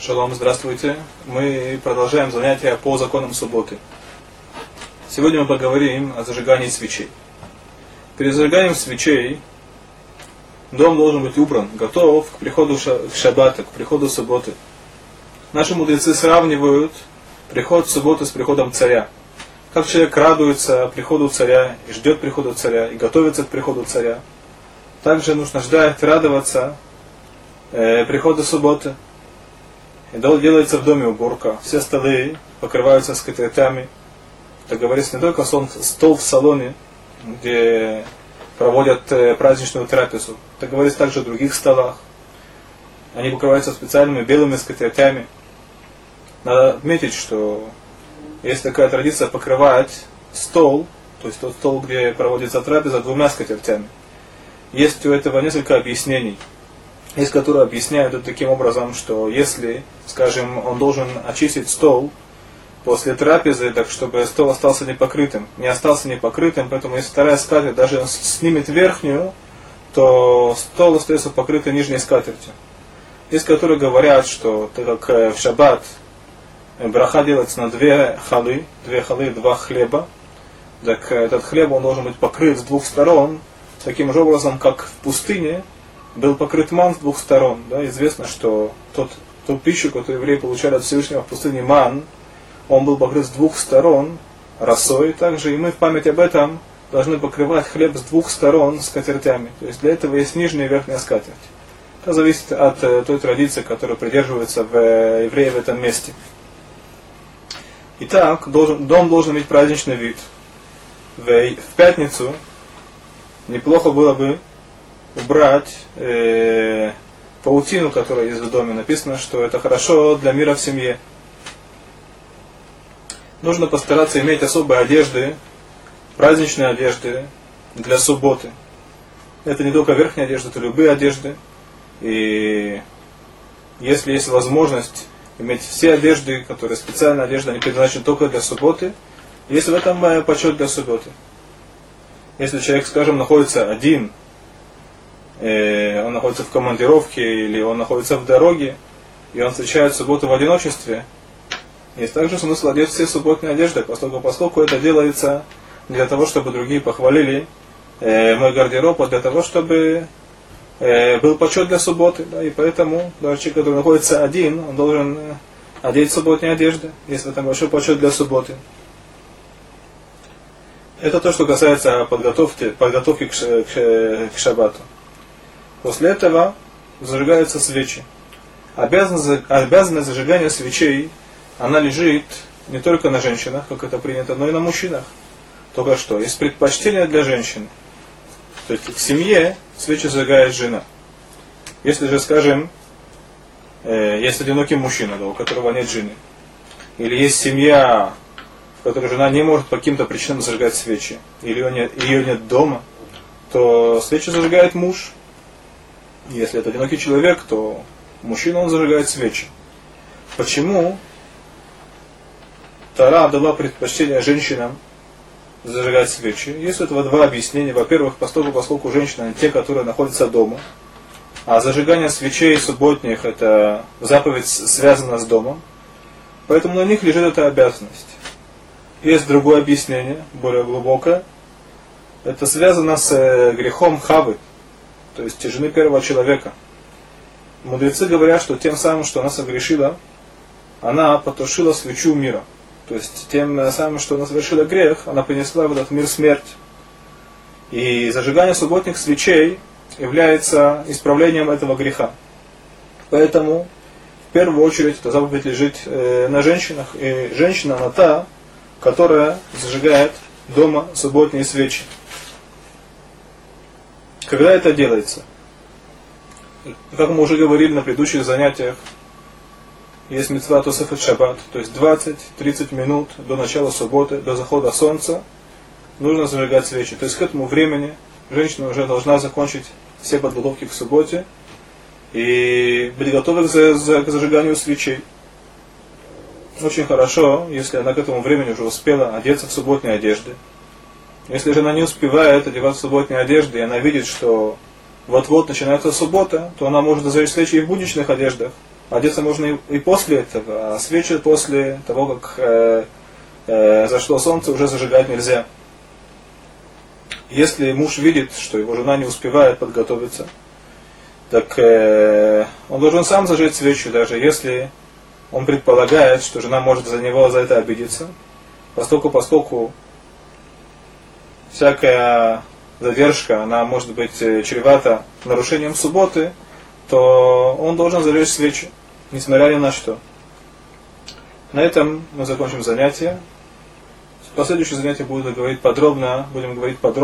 Шалом, здравствуйте. Мы продолжаем занятия по законам субботы. Сегодня мы поговорим о зажигании свечей. Перед зажиганием свечей дом должен быть убран, готов к приходу шаббата, к приходу субботы. Наши мудрецы сравнивают приход субботы с приходом царя. Как человек радуется приходу царя и ждет прихода царя и готовится к приходу царя. Также нужно ждать, радоваться э, прихода субботы. Делается в доме уборка. Все столы покрываются скатертями. Это говорится не только стол в салоне, где проводят э, праздничную трапезу. Это говорится также о других столах. Они покрываются специальными белыми скатертями. Надо отметить, что есть такая традиция покрывать стол, то есть тот стол, где проводится трапеза, двумя скатертями. Есть у этого несколько объяснений. Есть, которые объясняют это таким образом, что если, скажем, он должен очистить стол после трапезы, так чтобы стол остался непокрытым, не остался непокрытым, поэтому если вторая скатерть даже снимет верхнюю, то стол остается покрытый нижней скатертью. Есть, которые говорят, что так как э, в шаббат браха делается на две халы, две халы, два хлеба, так э, этот хлеб он должен быть покрыт с двух сторон, таким же образом, как в пустыне был покрыт ман с двух сторон. Да? Известно, что тот, ту пищу, которую евреи получали от Всевышнего в пустыне ман, он был покрыт с двух сторон росой также, и мы в память об этом должны покрывать хлеб с двух сторон скатертями. То есть для этого есть нижняя и верхняя скатерть. Это зависит от э, той традиции, которая придерживается в э, евреи в этом месте. Итак, должен, дом должен иметь праздничный вид. В, в пятницу неплохо было бы убрать э, паутину, которая есть в доме. Написано, что это хорошо для мира в семье. Нужно постараться иметь особые одежды, праздничные одежды для субботы. Это не только верхняя одежда, это любые одежды. И если есть возможность иметь все одежды, которые специальная одежда, они предназначены только для субботы, есть в этом э, почет для субботы. Если человек, скажем, находится один, он находится в командировке или он находится в дороге, и он встречает субботу в одиночестве, есть также смысл одеть все субботные одежды, поскольку, поскольку это делается для того, чтобы другие похвалили э, мой гардероб, а для того, чтобы э, был почет для субботы. Да, и поэтому даже человек, который находится один, он должен э, одеть субботные одежды, если это большой почет для субботы. Это то, что касается подготовки, подготовки к, к, к шаббату. После этого зажигаются свечи. Обязанность, обязанность зажигания свечей, она лежит не только на женщинах, как это принято, но и на мужчинах. Только что, есть предпочтение для женщин. То есть в семье свечи зажигает жена. Если же, скажем, э, есть одинокий мужчина, у которого нет жены, или есть семья, в которой жена не может по каким-то причинам зажигать свечи, или ее нет, ее нет дома, то свечи зажигает муж. Если это одинокий человек, то мужчина он зажигает свечи. Почему Тара дала предпочтение женщинам зажигать свечи? Есть у этого два объяснения. Во-первых, поскольку, поскольку женщины те, которые находятся дома, а зажигание свечей субботних это заповедь связана с домом, поэтому на них лежит эта обязанность. Есть другое объяснение, более глубокое. Это связано с э, грехом Хавы, то есть жены первого человека. Мудрецы говорят, что тем самым, что она согрешила, она потушила свечу мира. То есть тем самым, что она совершила грех, она принесла в этот мир смерть. И зажигание субботних свечей является исправлением этого греха. Поэтому в первую очередь эта заповедь лежит э, на женщинах. И женщина она та, которая зажигает дома субботние свечи. Когда это делается? Как мы уже говорили на предыдущих занятиях, есть мецва Тосефет Шаббат, то есть 20-30 минут до начала субботы, до захода солнца, нужно зажигать свечи. То есть к этому времени женщина уже должна закончить все подготовки к субботе и быть готова к зажиганию свечей. Очень хорошо, если она к этому времени уже успела одеться в субботние одежды. Если же она не успевает одеваться в субботние одежды, и она видит, что вот-вот начинается суббота, то она может зажечь свечи и в будничных одеждах. Одеться можно и, после этого, а свечи после того, как э, э, зашло солнце, уже зажигать нельзя. Если муж видит, что его жена не успевает подготовиться, так э, он должен сам зажечь свечу, даже если он предполагает, что жена может за него за это обидеться, поскольку, поскольку всякая задержка, она может быть э, чревата нарушением субботы, то он должен зажечь свечи, несмотря ни на что. На этом мы закончим занятие. Последующее занятие будет говорить подробно, будем говорить подробно